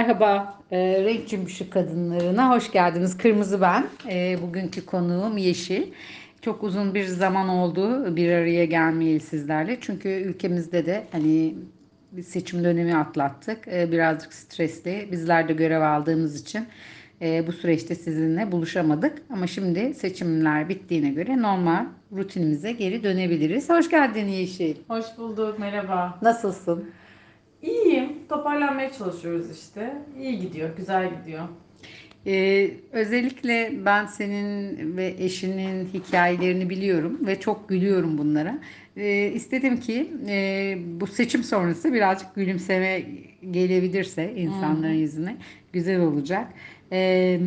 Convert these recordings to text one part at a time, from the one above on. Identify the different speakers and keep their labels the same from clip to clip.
Speaker 1: Merhaba, e, Renk Cümbüşü Kadınlarına hoş geldiniz. Kırmızı ben, e, bugünkü konuğum Yeşil. Çok uzun bir zaman oldu bir araya gelmeyeli sizlerle. Çünkü ülkemizde de hani bir seçim dönemi atlattık. E, birazcık stresli. Bizler de görev aldığımız için e, bu süreçte sizinle buluşamadık. Ama şimdi seçimler bittiğine göre normal rutinimize geri dönebiliriz. Hoş geldin Yeşil.
Speaker 2: Hoş bulduk, merhaba.
Speaker 1: Nasılsın?
Speaker 2: Toparlanmaya çalışıyoruz işte. İyi gidiyor, güzel gidiyor.
Speaker 1: Ee, özellikle ben senin ve eşinin hikayelerini biliyorum ve çok gülüyorum bunlara. Ee, istedim ki e, bu seçim sonrası birazcık gülümseme gelebilirse insanların yüzüne güzel olacak. Ee,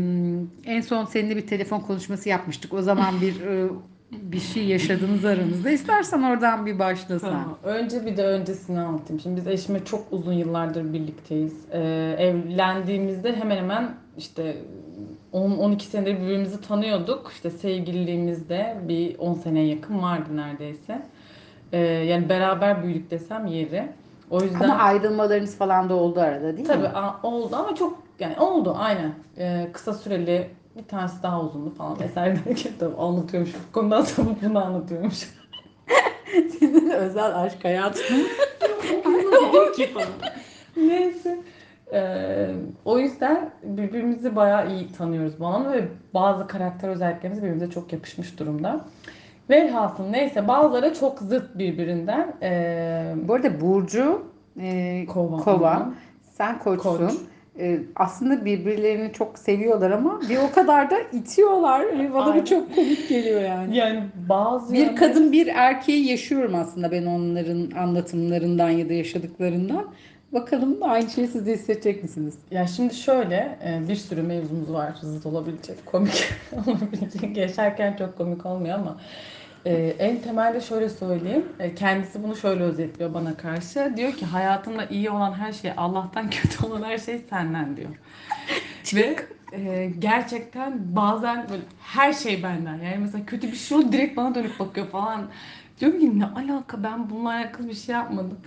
Speaker 1: en son seninle bir telefon konuşması yapmıştık. O zaman bir e, bir şey yaşadınız aranızda. İstersen oradan bir başlasan.
Speaker 2: Tamam. Önce bir de öncesini anlatayım. Şimdi biz eşimle çok uzun yıllardır birlikteyiz. Ee, evlendiğimizde hemen hemen işte 10-12 senedir birbirimizi tanıyorduk. İşte sevgililiğimizde bir 10 seneye yakın vardı neredeyse. Ee, yani beraber büyüdük desem yeri. O yüzden
Speaker 1: Ama ayrılmalarınız falan da oldu arada değil
Speaker 2: tabii
Speaker 1: mi?
Speaker 2: a- oldu ama çok yani oldu aynen. Ee, kısa süreli bir tanesi daha uzundu falan vesaire derken tabii anlatıyormuş. Bu konudan sonra bunu anlatıyormuş.
Speaker 1: Senin özel aşk hayatın.
Speaker 2: Dedim ki falan. Neyse. Ee, o yüzden birbirimizi bayağı iyi tanıyoruz bu anlamda ve bazı karakter özelliklerimiz birbirimize çok yapışmış durumda. Velhasıl neyse bazıları çok zıt birbirinden. Ee,
Speaker 1: Bu arada Burcu e,
Speaker 2: Kova.
Speaker 1: Kova. Sen koçsun.
Speaker 2: Koç.
Speaker 1: E, aslında birbirlerini çok seviyorlar ama bir o kadar da itiyorlar. E, Bana bu çok komik geliyor yani.
Speaker 2: yani bazı
Speaker 1: Bir
Speaker 2: yönleri-
Speaker 1: kadın bir erkeği yaşıyorum aslında ben onların anlatımlarından ya da yaşadıklarından. Bakalım aynı şeyi siz de hissedecek misiniz?
Speaker 2: Ya şimdi şöyle e, bir sürü mevzumuz var zıt olabilecek, komik olabilecek. Yaşarken çok komik olmuyor ama e, en temelde şöyle söyleyeyim. E, Kendisi bunu şöyle özetliyor bana karşı. Diyor ki hayatımda iyi olan her şey Allah'tan kötü olan her şey senden diyor. Ve e, gerçekten bazen böyle her şey benden. Yani mesela kötü bir şey oldu direkt bana dönüp bakıyor falan. Diyorum ki ne alaka ben bununla alakalı bir şey yapmadım.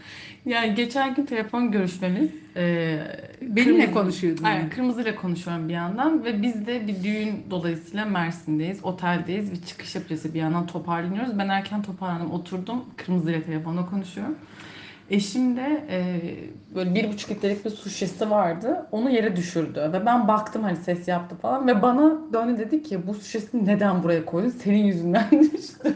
Speaker 2: Yani geçen gün telefon görüşmemiz. E,
Speaker 1: Benimle
Speaker 2: kırmızı-
Speaker 1: konuşuyordun.
Speaker 2: Aynen kırmızıyla konuşuyorum bir yandan ve biz de bir düğün dolayısıyla Mersin'deyiz, oteldeyiz ve çıkış yapacağız bir yandan toparlanıyoruz. Ben erken toparlandım, oturdum, kırmızıyla telefonla konuşuyorum. Eşim de e, böyle bir buçuk litrelik bir su şişesi vardı. Onu yere düşürdü ve ben baktım hani ses yaptı falan ve bana döndü dedi ki bu su şişesini neden buraya koydun? Senin yüzünden düştü.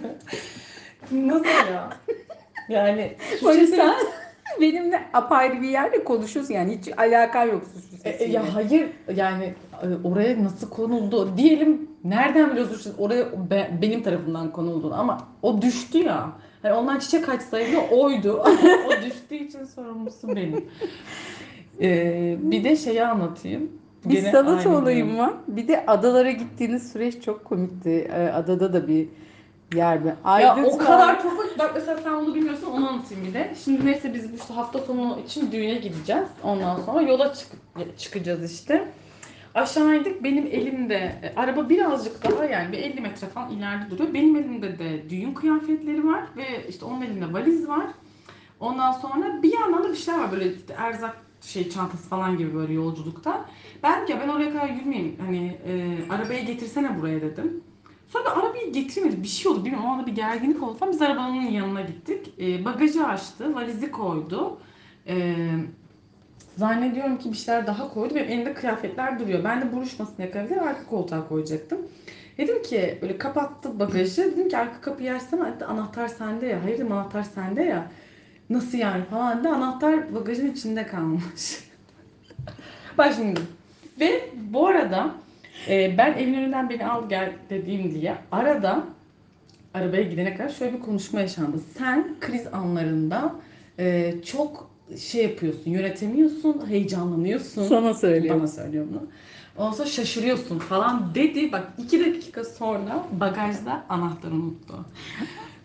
Speaker 2: Nasıl ya? Yani
Speaker 1: O
Speaker 2: şişesi-
Speaker 1: yüzden benimle apayrı bir yerde konuşuyorsun yani hiç alakan yok suç
Speaker 2: E, e,
Speaker 1: sesiyle.
Speaker 2: ya hayır yani e, oraya nasıl konuldu diyelim nereden biliyorsun oraya be- benim tarafından konuldu ama o düştü ya. Hani ondan çiçek açsaydı oydu. o düştüğü için sorumlusu benim. E, bir de şeyi anlatayım.
Speaker 1: Bir
Speaker 2: Gene
Speaker 1: sanat
Speaker 2: aynı
Speaker 1: olayım var. Bir de adalara gittiğiniz süreç çok komikti. Ee, Adada da bir yer mi?
Speaker 2: Ya
Speaker 1: Aydın
Speaker 2: o kadar çok bak mesela sen onu bilmiyorsun onu anlatayım bir de. Şimdi neyse biz bu hafta sonu için düğüne gideceğiz. Ondan sonra yola çık- çıkacağız işte. Aşağı indik benim elimde e, araba birazcık daha yani bir 50 metre falan ileride duruyor. Benim elimde de düğün kıyafetleri var ve işte onun elinde valiz var. Ondan sonra bir yandan da bir şeyler var böyle işte erzak şey çantası falan gibi böyle yolculukta. Ben ya ben oraya kadar yürümeyeyim hani e, arabayı getirsene buraya dedim. Sonra arabayı getirmedi. Bir şey oldu bilmiyorum. O anda bir gerginlik oldu falan. Biz arabanın yanına gittik. E, bagajı açtı. Valizi koydu. E, zannediyorum ki bir şeyler daha koydu. Benim elimde kıyafetler duruyor. Ben de buruşmasın yakalayıp arka koltuğa koyacaktım. Dedim ki böyle kapattı bagajı. Dedim ki arka kapıyı açsana. Dedi, anahtar sende ya. Hayır dedim anahtar sende ya. Nasıl yani falan dedi. Anahtar bagajın içinde kalmış. Bak şimdi. Ve bu arada e, ben evin önünden beni al gel dediğim diye arada arabaya gidene kadar şöyle bir konuşma yaşandı. Sen kriz anlarında e, çok şey yapıyorsun, yönetemiyorsun, heyecanlanıyorsun.
Speaker 1: Sana söylüyorum.
Speaker 2: Bana söylüyor bunu. Sonra şaşırıyorsun falan dedi. Bak iki dakika sonra bagajda anahtarı unuttu.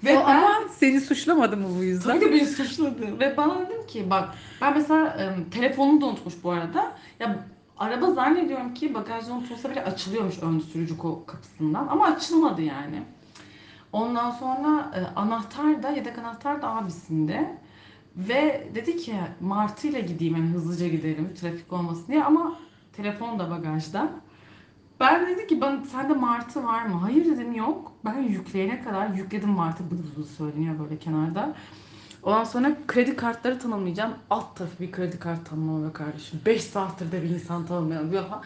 Speaker 1: O
Speaker 2: ben-
Speaker 1: ama seni suçlamadı mı bu yüzden?
Speaker 2: Tabii ki beni suçladı. Ve bana dedim ki bak ben mesela e, telefonunu da unutmuş bu arada. Ya araba zannediyorum ki bagajda unutulsa bile açılıyormuş ön sürücü kapısından. Ama açılmadı yani. Ondan sonra e, anahtar da yedek anahtar da abisinde. Ve dedi ki Martı ile gideyim hani hızlıca gidelim trafik olmasın diye ama telefon da bagajda. Ben dedi ki ben sende Martı var mı? Hayır dedim yok. Ben yükleyene kadar yükledim Martı bıdı bıdı söyleniyor böyle kenarda. Ondan sonra kredi kartları tanımlayacağım. Alt tarafı bir kredi kartı tanımlama kardeşim. 5 saattir de bir insan tanımlayalım. diyor falan.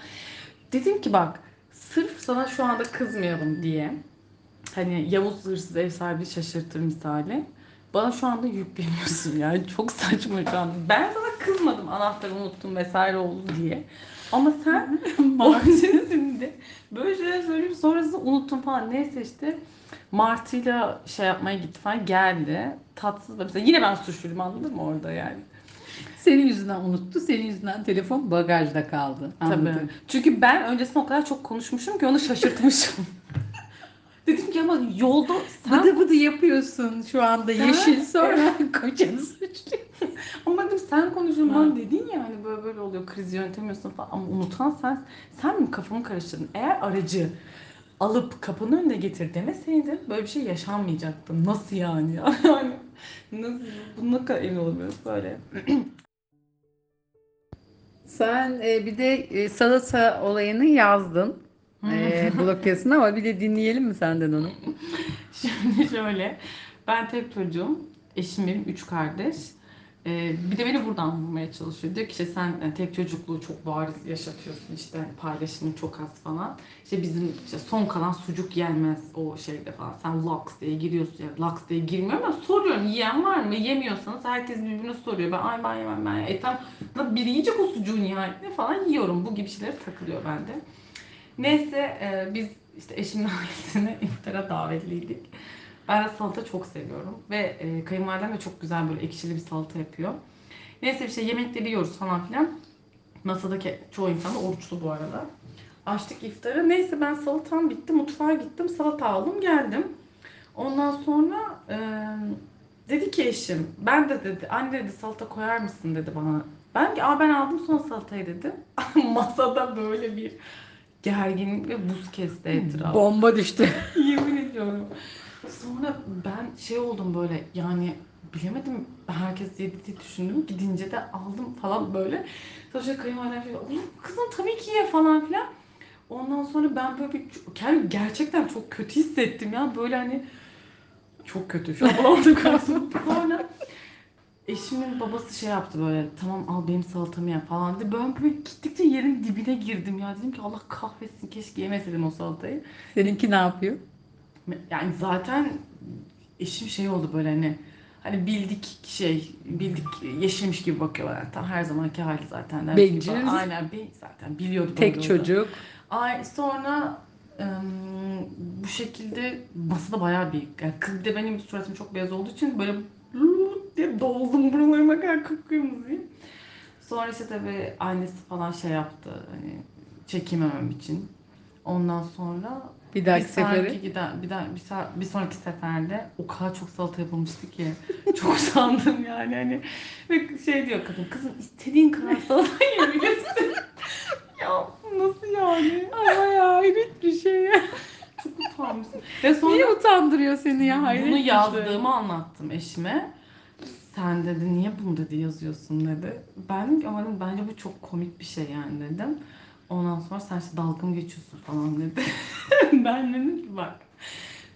Speaker 2: Dedim ki bak sırf sana şu anda kızmayalım diye. Hani Yavuz hırsız ev sahibi şaşırtır misali. Bana şu anda yükleniyorsun yani. Çok saçma şu anda. Ben sana kızmadım anahtarı unuttum vesaire oldu diye. Ama sen Martı'nın böyle şeyler söyleyip sonrasında unuttum falan. Neyse işte Martı'yla şey yapmaya gitti falan geldi. Tatsız da mesela yine ben suçluydum anladın mı orada yani.
Speaker 1: Senin yüzünden unuttu. Senin yüzünden telefon bagajda kaldı.
Speaker 2: Tabii.
Speaker 1: Anladım.
Speaker 2: Çünkü ben öncesinde o kadar çok konuşmuşum ki onu şaşırtmışım. Dedim ki ama yolda sen
Speaker 1: Bıdı bıdı yapıyorsun şu anda
Speaker 2: Sen-
Speaker 1: yeşil sonra kocanı suçluyor.
Speaker 2: ama dedim sen konuşuyorsun
Speaker 1: Ha.
Speaker 2: bana dedin ya hani böyle böyle oluyor kriz yönetemiyorsun falan ama unutan sen sen mi kafamı karıştırdın? Eğer aracı alıp kapının önüne getir demeseydin böyle bir şey yaşanmayacaktı. Nasıl yani ya? Yani nasıl bu ne kadar emin olamıyoruz böyle.
Speaker 1: Sen e, bir de e, salata olayını yazdın. E, blog yazısına ama bir de dinleyelim mi senden onu?
Speaker 2: Şimdi şöyle, ben tek çocuğum, eşim benim üç kardeş. Ee, bir de beni buradan vurmaya çalışıyor. Diyor ki işte sen e, tek çocukluğu çok bariz yaşatıyorsun işte paylaşımın çok az falan. İşte bizim işte son kalan sucuk yenmez o şeyde falan. Sen laks diye giriyorsun ya laks diye girmiyorum ama soruyorum yiyen var mı? Yemiyorsanız herkes birbirine soruyor. Ben ay ben yemem ben. E tam biri yiyecek o sucuğu nihayetinde falan yiyorum. Bu gibi şeylere takılıyor bende. Neyse e, biz işte eşimin ailesine iftara davetliydik. Ben de salata çok seviyorum. Ve e, kayınvalidem de çok güzel böyle ekşili bir salata yapıyor. Neyse işte yemekleri yiyoruz falan filan. Masadaki çoğu insan da oruçlu bu arada. Açtık iftarı. Neyse ben salatam bitti. Mutfağa gittim. Salata aldım geldim. Ondan sonra e, dedi ki eşim ben de dedi anne dedi salata koyar mısın dedi bana. Ben ki ben aldım son salatayı dedim. Masada böyle bir gerginlik ve buz kesti etrafı.
Speaker 1: Bomba düştü.
Speaker 2: Yemin ediyorum. Sonra ben şey oldum böyle yani bilemedim herkes yedi diye düşündüm. Gidince de aldım falan böyle. Sonra şey kayınvalidem şey oğlum kızım tabii ki ye falan filan. Ondan sonra ben böyle bir kendimi gerçekten çok kötü hissettim ya. Böyle hani çok kötü. Şu an bulamadım. Sonra eşimin babası şey yaptı böyle tamam al benim salatamı ye falan dedi. Ben böyle gittikçe yerin dibine girdim ya. Dedim ki Allah kahretsin keşke yemeseydim o salatayı.
Speaker 1: Seninki ne yapıyor?
Speaker 2: Yani zaten eşim şey oldu böyle hani hani bildik şey bildik yeşilmiş gibi bakıyorlar. Yani tam her zamanki hali zaten. Gibi
Speaker 1: Bencil.
Speaker 2: Aynen bir zaten biliyorduk.
Speaker 1: Tek çocuk.
Speaker 2: Ay sonra ım, bu şekilde masada bayağı bir yani kız de benim suratım çok beyaz olduğu için böyle diye doldum buralarıma kadar kıpkırmızıyım. Sonra işte tabii annesi falan şey yaptı hani çekememem için. Ondan sonra
Speaker 1: Bir dahaki
Speaker 2: bir
Speaker 1: sefere.
Speaker 2: giden bir, daha, bir, bir sonraki seferde o kadar çok salata yapılmıştı ki çok sandım yani hani ve şey diyor kadın kızım istediğin kadar salata yiyebilirsin. ya nasıl yani?
Speaker 1: Ama ya hayret bir şey ya.
Speaker 2: Çok utanmışsın. Ve sonra
Speaker 1: Niye utandırıyor seni ya hayret
Speaker 2: bunu
Speaker 1: şey.
Speaker 2: yazdığımı anlattım eşime. Sen dedi niye bunu dedi yazıyorsun dedi. Ben dedim ki ama dedim, bence bu çok komik bir şey yani dedim. Ondan sonra sen işte dalga geçiyorsun falan dedi. ben dedim ki bak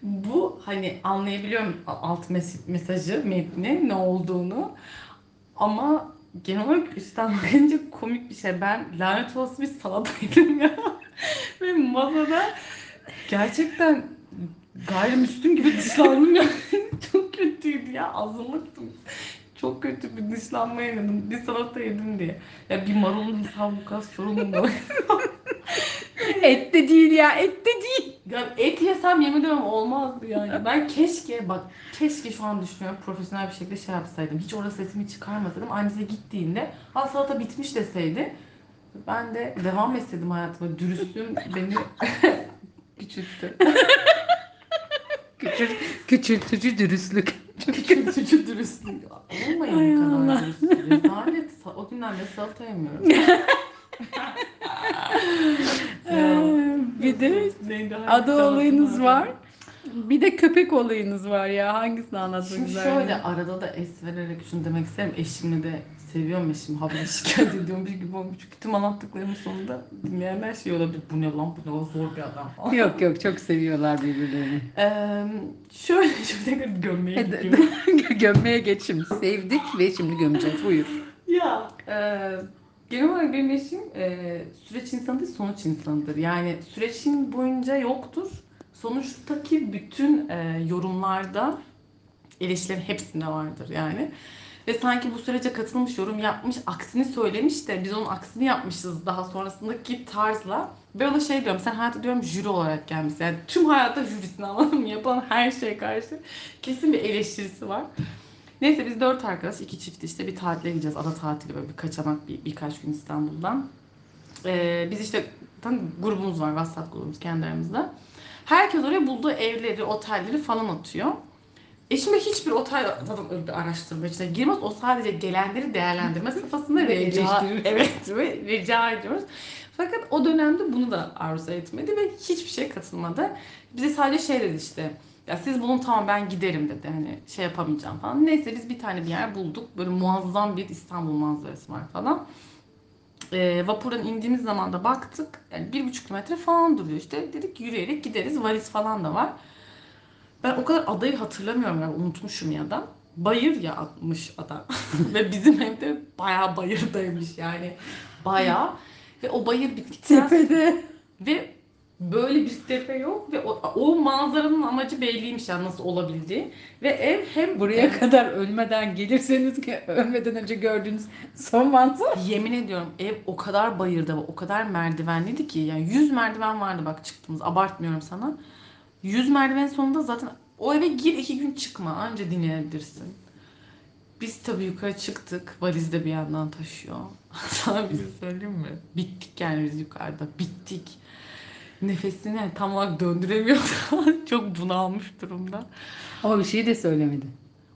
Speaker 2: bu hani anlayabiliyorum alt mes- mesajı, metni ne olduğunu. Ama genel olarak üstten bakınca komik bir şey. Ben lanet olası bir salataydım ya. Ve masada gerçekten gayrimüslim gibi dışlandım ya. Çok kötüydü ya. Azınlıktım. Çok kötü bir dışlanma yedim. Bir salata yedim diye. Ya bir marulun savukas sorumlu mu?
Speaker 1: Et de değil ya et de değil.
Speaker 2: Ya et yesem yemin ediyorum olmazdı yani. Ben keşke bak keşke şu an düşünüyorum profesyonel bir şekilde şey yapsaydım. Hiç orada sesimi çıkarmasaydım. Annesi gittiğinde ha salata bitmiş deseydi. Ben de devam etseydim hayatıma. Dürüstlüğüm beni küçülttü.
Speaker 1: Küçül, küçültücü dürüstlük.
Speaker 2: Küçültücü dürüstlük. Olmayın
Speaker 1: Ay
Speaker 2: bu kadar
Speaker 1: Allah.
Speaker 2: dürüst. Rezalet. Sa- O günden beri salata yemiyorum.
Speaker 1: Bir de ada olayınız var. Bir de köpek olayınız var ya. Hangisini anlatmak
Speaker 2: Şimdi şöyle arada da es vererek şunu demek isterim. Eşimle de seviyorum eşim. Habire şikayet ediyorum bir gibi olmuş. Çünkü tüm anlattıklarımın sonunda dinleyenler şey olabilir. Bu ne lan bu ne lan zor bir adam falan.
Speaker 1: Yok yok çok seviyorlar birbirlerini.
Speaker 2: Ee, şöyle şimdi tekrar gömmeye gidiyorum.
Speaker 1: Gömmeye geç şimdi. Sevdik ve şimdi gömeceğiz. Buyur.
Speaker 2: Ya e, genel olarak benim eşim e, süreç insanı değil sonuç insanıdır. Yani sürecin boyunca yoktur. Sonuçtaki bütün e, yorumlarda eleştirilerin hepsinde vardır yani. Ve sanki bu sürece katılmış, yorum yapmış, aksini söylemiş de biz onun aksini yapmışız daha sonrasındaki tarzla. Ben ona şey diyorum, sen hayata diyorum jüri olarak gelmişsin. Yani tüm hayatta jürisin anladın mı? Yapılan her şeye karşı kesin bir eleştirisi var. Neyse biz dört arkadaş, iki çift işte bir tatile gideceğiz. Ada tatili böyle bir kaçamak bir, birkaç gün İstanbul'dan. Ee, biz işte tam grubumuz var, WhatsApp grubumuz kendi aramızda. Herkes oraya bulduğu evleri, otelleri falan atıyor. Eşime hiçbir otel zaten bir araştırma içine girmez. O sadece gelenleri değerlendirme safhasında
Speaker 1: Ve
Speaker 2: rica, evet, ve rica ediyoruz. Fakat o dönemde bunu da arzu etmedi ve hiçbir şey katılmadı. Bize sadece şey dedi işte. Ya siz bulun tamam ben giderim dedi. Hani şey yapamayacağım falan. Neyse biz bir tane bir yer bulduk. Böyle muazzam bir İstanbul manzarası var falan. Ee, vapurdan indiğimiz zaman da baktık. Yani bir buçuk kilometre falan duruyor işte. Dedik yürüyerek gideriz. Valiz falan da var. Ben o kadar adayı hatırlamıyorum ya. Unutmuşum ya da. Bayır yağmış ada. Ve bizim evde bayağı bayırdaymış yani. Bayağı. Ve o bayır bittikten
Speaker 1: Tepede.
Speaker 2: ve böyle bir tepe yok ve o, o manzaranın amacı belliymiş yani nasıl olabildiği. Ve ev hem
Speaker 1: Buraya kadar ölmeden gelirseniz ki ölmeden önce gördüğünüz son manzara.
Speaker 2: Yemin ediyorum ev o kadar bayırda o kadar merdivenliydi ki yani 100 merdiven vardı bak çıktığımız abartmıyorum sana. 100 merdiven sonunda zaten o eve gir iki gün çıkma anca dinleyebilirsin. Biz tabii yukarı çıktık. Valiz de bir yandan taşıyor. Sana bir şey söyleyeyim mi? Bittik yani biz yukarıda. Bittik. Nefesini tam olarak döndüremiyor. Çok bunalmış durumda.
Speaker 1: Ama bir şey de söylemedi.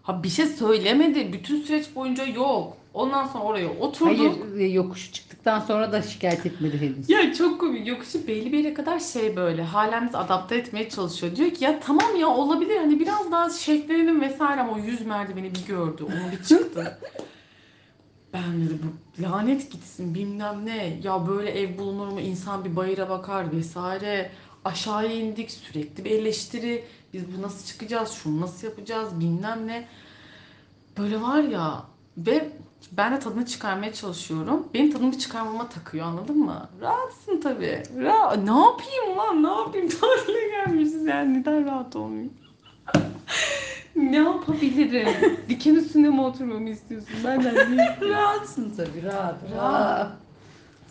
Speaker 2: Ha bir şey söylemedi. Bütün süreç boyunca yok. Ondan sonra oraya oturduk.
Speaker 1: Hayır e, yokuş çıktıktan sonra da şikayet etmedi henüz.
Speaker 2: Ya çok komik. Yokuşu belli bir yere kadar şey böyle halen bizi adapte etmeye çalışıyor. Diyor ki ya tamam ya olabilir hani biraz daha şeklenelim vesaire ama o yüz merdiveni bir gördü. Onu bir çıktı. ben dedi bu lanet gitsin bilmem ne. Ya böyle ev bulunur mu? İnsan bir bayıra bakar vesaire. Aşağıya indik sürekli bir eleştiri. Biz bu nasıl çıkacağız? Şunu nasıl yapacağız? Bilmem ne. Böyle var ya ve ben de tadını çıkarmaya çalışıyorum. Benim tadımı çıkarmama takıyor anladın mı? Rahatsın tabii. Ra ne yapayım lan ne yapayım? Tatile gelmişiz yani neden rahat olmayayım? ne yapabilirim? Diken üstünde mi oturmamı istiyorsun? Benden değil.
Speaker 1: Rahatsın tabii rahat
Speaker 2: rahat.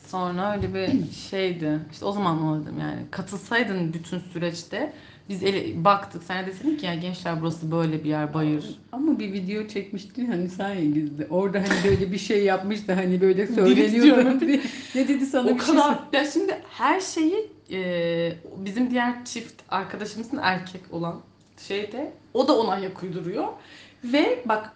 Speaker 2: Sonra öyle bir şeydi. İşte o zaman anladım yani. Katılsaydın bütün süreçte biz ele, baktık. Sen de dedin ki ya gençler burası böyle bir yer bayır.
Speaker 1: Ama bir video çekmiştin hani sen gizli. Orada hani böyle bir şey yapmış da hani böyle söyleniyordu. ne dedi sana
Speaker 2: o
Speaker 1: bir şey
Speaker 2: kadar ya şimdi her şeyi e, bizim diğer çift arkadaşımızın erkek olan şeyde o da ona ayak uyduruyor ve bak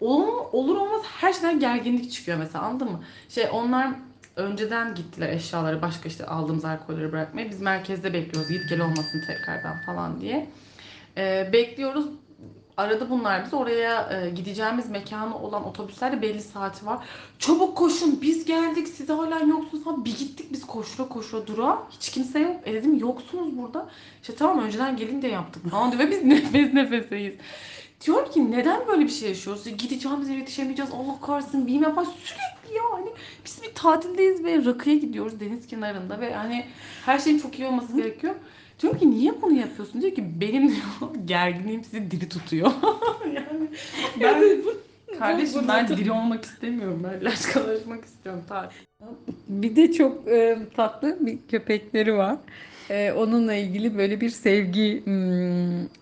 Speaker 2: olur, olur olmaz her şeyden gerginlik çıkıyor mesela anladın mı? Şey onlar önceden gittiler eşyaları başka işte aldığımız alkolleri bırakmaya. Biz merkezde bekliyoruz git gel olmasın tekrardan falan diye. E, bekliyoruz. Arada bunlar biz oraya e, gideceğimiz mekanı olan otobüslerde belli saati var. Çabuk koşun biz geldik siz hala yoksunuz falan. Bir gittik biz koşura koşura durağa. Hiç kimse yok. E dedim yoksunuz burada. İşte tamam önceden gelin de yaptık falan diyor ve biz nefes nefeseyiz. Diyorum ki neden böyle bir şey yaşıyoruz? Ya Gideceğimiz yere yetişemeyeceğiz. Allah kahretsin bilmem falan sürekli ya. Hani biz bir tatildeyiz ve rakıya gidiyoruz deniz kenarında ve hani her şeyin çok iyi olması gerekiyor. Diyorum ki niye bunu yapıyorsun? Diyor ki benim diyor, gerginliğim sizi diri tutuyor. yani ben kardeşim ben diri olmak istemiyorum. Ben laçkalaşmak istiyorum tatil.
Speaker 1: Bir de çok e, tatlı bir köpekleri var. E, onunla ilgili böyle bir sevgi hmm,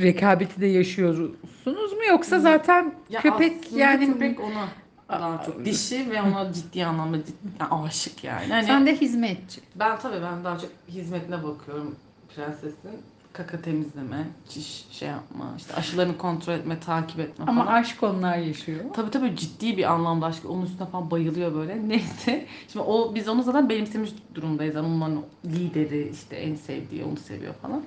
Speaker 1: rekabeti de yaşıyorsunuz mu yoksa zaten
Speaker 2: Ya
Speaker 1: köpek yani
Speaker 2: köpek ona daha çok dişi ve ona ciddi anlamda cid- yani aşık yani. Hani
Speaker 1: sen de hizmetçi.
Speaker 2: ben tabii ben daha çok hizmetine bakıyorum prensesin. Kaka temizleme, çiş şey yapma, işte aşılarını kontrol etme, takip etme
Speaker 1: Ama
Speaker 2: falan.
Speaker 1: aşk onlar yaşıyor.
Speaker 2: Tabii tabii ciddi bir anlamda aşk. Onun üstüne falan bayılıyor böyle. Neyse. Şimdi o biz onu zaten benimsemiş durumdayız. Yani onun lideri işte en sevdiği onu seviyor falan.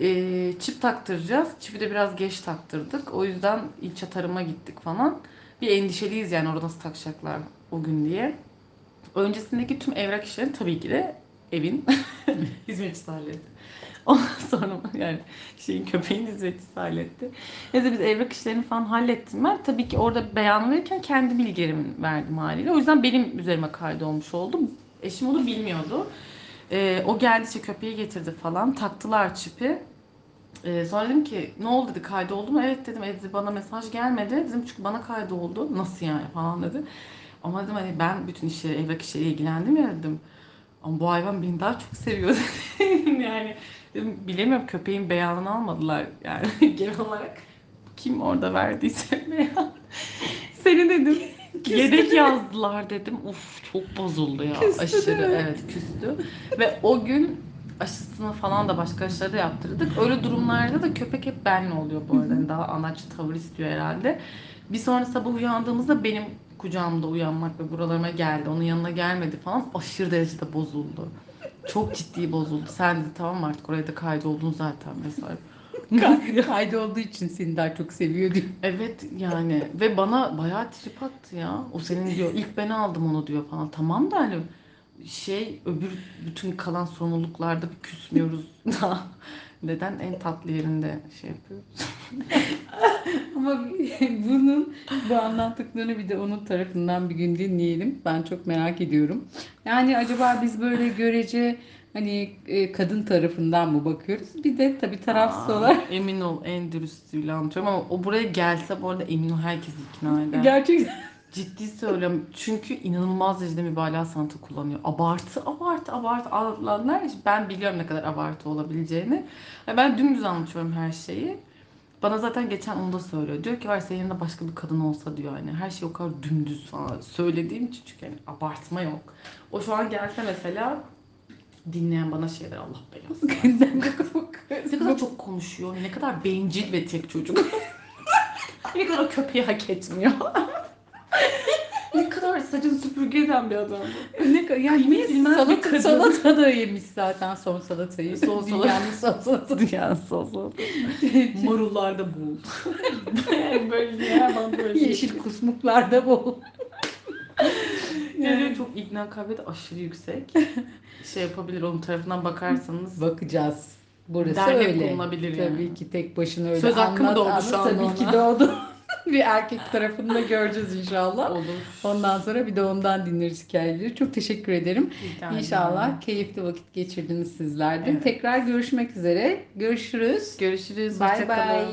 Speaker 2: Ee, çip taktıracağız. Çipi de biraz geç taktırdık. O yüzden ilçe tarıma gittik falan. Bir endişeliyiz yani orada nasıl takacaklar o gün diye. Öncesindeki tüm evrak işlerini tabii ki de evin hizmetçisi halletti. Ondan sonra yani şeyin köpeğin hizmetçisi halletti. Neyse biz evrak işlerini falan hallettim ben. Tabii ki orada beyan verirken kendi bilgilerimi verdim haliyle. O yüzden benim üzerime kaydolmuş oldu. Eşim onu bilmiyordu. Ee, o geldi işte köpeği getirdi falan. Taktılar çipi. Ee, sonra dedim ki ne oldu dedi kaydoldu mu? Evet dedim. E, dedi, bana mesaj gelmedi. Dedim çünkü bana kaydoldu. Nasıl yani falan dedi. Ama dedim hani ben bütün işleri, evrak işleriyle ilgilendim ya dedim. Ama bu hayvan beni daha çok seviyor dedim. yani dedim, bilemiyorum köpeğin beyanını almadılar yani genel olarak. Kim orada verdiyse beyan. Seni dedim. Yedek yazdılar dedim. Uf çok bozuldu ya.
Speaker 1: Küstü
Speaker 2: Aşırı
Speaker 1: mi?
Speaker 2: evet küstü. Ve o gün aşısını falan da başka aşıları da yaptırdık. Öyle durumlarda da köpek hep benle oluyor bu arada. Yani daha anaç tavır istiyor herhalde. Bir sonra sabah uyandığımızda benim kucağımda uyanmak ve buralarıma geldi. Onun yanına gelmedi falan. Aşırı derecede bozuldu. Çok ciddi bozuldu. Sen de tamam mı artık oraya da kaydoldun zaten vesaire.
Speaker 1: Kay- Kaydolduğu için seni daha çok seviyor diyor.
Speaker 2: Evet yani ve bana bayağı trip attı ya. O senin diyor ilk ben aldım onu diyor falan. Tamam da hani şey öbür bütün kalan sorumluluklarda bir küsmüyoruz daha. Neden en tatlı yerinde şey yapıyoruz?
Speaker 1: Ama bunun bu anlattıklarını bir de onun tarafından bir gün dinleyelim. Ben çok merak ediyorum. Yani acaba biz böyle görece hani e, kadın tarafından mı bakıyoruz? Bir de tabii tarafsız
Speaker 2: Aa,
Speaker 1: olarak
Speaker 2: Emin ol en dürüstlüğüyle anlatıyorum ama o buraya gelse bu arada emin ol herkesi ikna eder.
Speaker 1: gerçekten
Speaker 2: Ciddi söylüyorum. Çünkü inanılmaz derecede mübalağa sanatı kullanıyor. Abartı, abartı, abartı anlatılanlar. Ben biliyorum ne kadar abartı olabileceğini. Ben dümdüz anlatıyorum her şeyi. Bana zaten geçen onu da söylüyor. Diyor ki var senin yanında başka bir kadın olsa diyor hani her şey o kadar dümdüz falan söylediğim için çünkü yani abartma yok. O şu an gelse mesela dinleyen bana şeyler Allah belasını. Ne kadar çok konuşuyor, ne kadar bencil ve tek çocuk. ne kadar köpeği hak etmiyor. ne kadar saçını süpürge eden bir adam.
Speaker 1: ne ka- ya yemiş
Speaker 2: bilmez
Speaker 1: salata,
Speaker 2: kadın.
Speaker 1: salata da yemiş zaten son salatayı.
Speaker 2: Son salata.
Speaker 1: Dünyanın son salatası.
Speaker 2: Yani sos Marullarda bul. yani böyle böyle şey.
Speaker 1: Yeşil kusmuklarda bol.
Speaker 2: Yani çok ikna kabiliyeti aşırı yüksek. Şey yapabilir onun tarafından bakarsanız.
Speaker 1: Bakacağız. Burası
Speaker 2: Dernek
Speaker 1: öyle.
Speaker 2: bulunabilir
Speaker 1: Tabii
Speaker 2: yani.
Speaker 1: ki tek başına öyle
Speaker 2: Söz hakkı mı
Speaker 1: anlat-
Speaker 2: doğdu
Speaker 1: anlat.
Speaker 2: şu anda
Speaker 1: Tabii
Speaker 2: ona?
Speaker 1: ki doğdu. bir erkek tarafını da göreceğiz inşallah.
Speaker 2: Olur.
Speaker 1: Ondan sonra bir de ondan dinleriz hikayeleri. Çok teşekkür ederim.
Speaker 2: Ederim.
Speaker 1: İnşallah keyifli vakit geçirdiniz sizler de.
Speaker 2: Evet.
Speaker 1: Tekrar görüşmek üzere. Görüşürüz.
Speaker 2: Görüşürüz.
Speaker 1: Bay bay.